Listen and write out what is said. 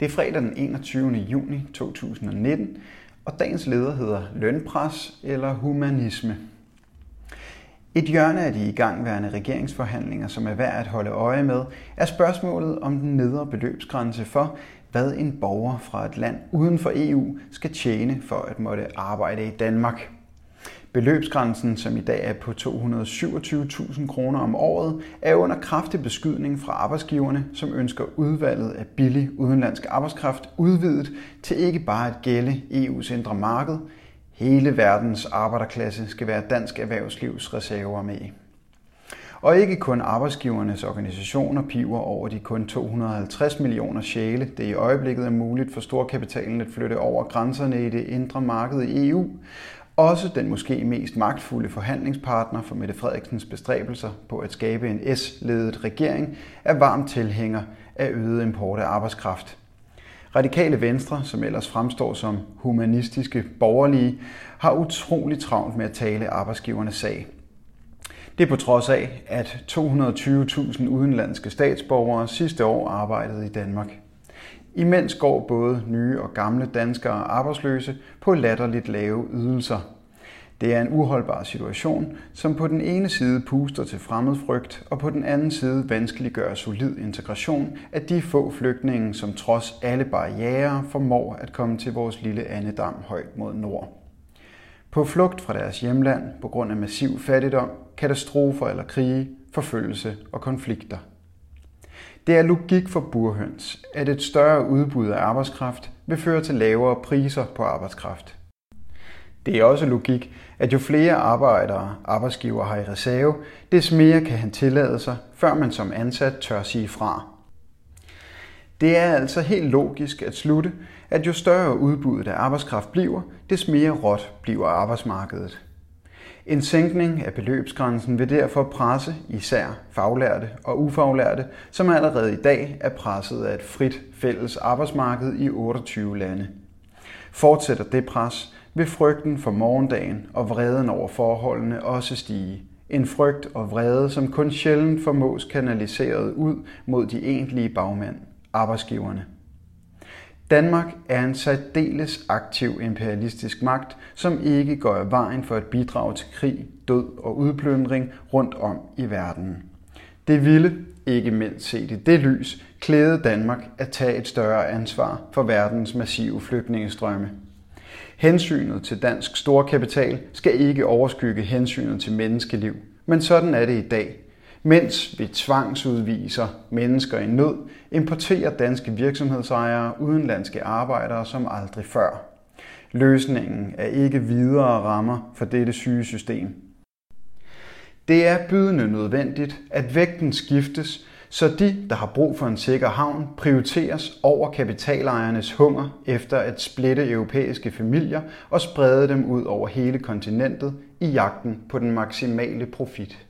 Det er fredag den 21. juni 2019, og dagens leder hedder lønpres eller humanisme. Et hjørne af de igangværende regeringsforhandlinger, som er værd at holde øje med, er spørgsmålet om den nedre beløbsgrænse for, hvad en borger fra et land uden for EU skal tjene for at måtte arbejde i Danmark. Beløbsgrænsen, som i dag er på 227.000 kroner om året, er under kraftig beskydning fra arbejdsgiverne, som ønsker udvalget af billig udenlandsk arbejdskraft udvidet til ikke bare at gælde EU's indre marked. Hele verdens arbejderklasse skal være dansk erhvervslivs reserver med. Og ikke kun arbejdsgivernes organisationer piver over de kun 250 millioner sjæle, det i øjeblikket er muligt for storkapitalen at flytte over grænserne i det indre marked i EU, også den måske mest magtfulde forhandlingspartner for Mette Frederiksens bestræbelser på at skabe en S-ledet regering er varmt tilhænger af øget import af arbejdskraft. Radikale Venstre, som ellers fremstår som humanistiske borgerlige, har utrolig travlt med at tale arbejdsgivernes sag. Det er på trods af, at 220.000 udenlandske statsborgere sidste år arbejdede i Danmark. Imens går både nye og gamle danskere arbejdsløse på latterligt lave ydelser. Det er en uholdbar situation, som på den ene side puster til fremmedfrygt, og på den anden side vanskeliggør solid integration af de få flygtninge, som trods alle barriere formår at komme til vores lille andedam højt mod nord. På flugt fra deres hjemland på grund af massiv fattigdom, katastrofer eller krige, forfølgelse og konflikter. Det er logik for burhøns, at et større udbud af arbejdskraft vil føre til lavere priser på arbejdskraft. Det er også logik, at jo flere arbejdere arbejdsgiver har i reserve, des mere kan han tillade sig, før man som ansat tør sige fra. Det er altså helt logisk at slutte, at jo større udbuddet af arbejdskraft bliver, des mere råt bliver arbejdsmarkedet. En sænkning af beløbsgrænsen vil derfor presse især faglærte og ufaglærte, som allerede i dag er presset af et frit fælles arbejdsmarked i 28 lande. Fortsætter det pres, vil frygten for morgendagen og vreden over forholdene også stige. En frygt og vrede, som kun sjældent formås kanaliseret ud mod de egentlige bagmænd, arbejdsgiverne. Danmark er en særdeles aktiv imperialistisk magt, som ikke går af vejen for at bidrage til krig, død og udplyndring rundt om i verden. Det ville, ikke mindst set i det lys, klæde Danmark at tage et større ansvar for verdens massive flygtningestrømme. Hensynet til dansk storkapital skal ikke overskygge hensynet til menneskeliv, men sådan er det i dag – mens vi tvangsudviser mennesker i nød, importerer danske virksomhedsejere udenlandske arbejdere som aldrig før. Løsningen er ikke videre rammer for dette syge system. Det er bydende nødvendigt, at vægten skiftes, så de, der har brug for en sikker havn, prioriteres over kapitalejernes hunger efter at splitte europæiske familier og sprede dem ud over hele kontinentet i jagten på den maksimale profit.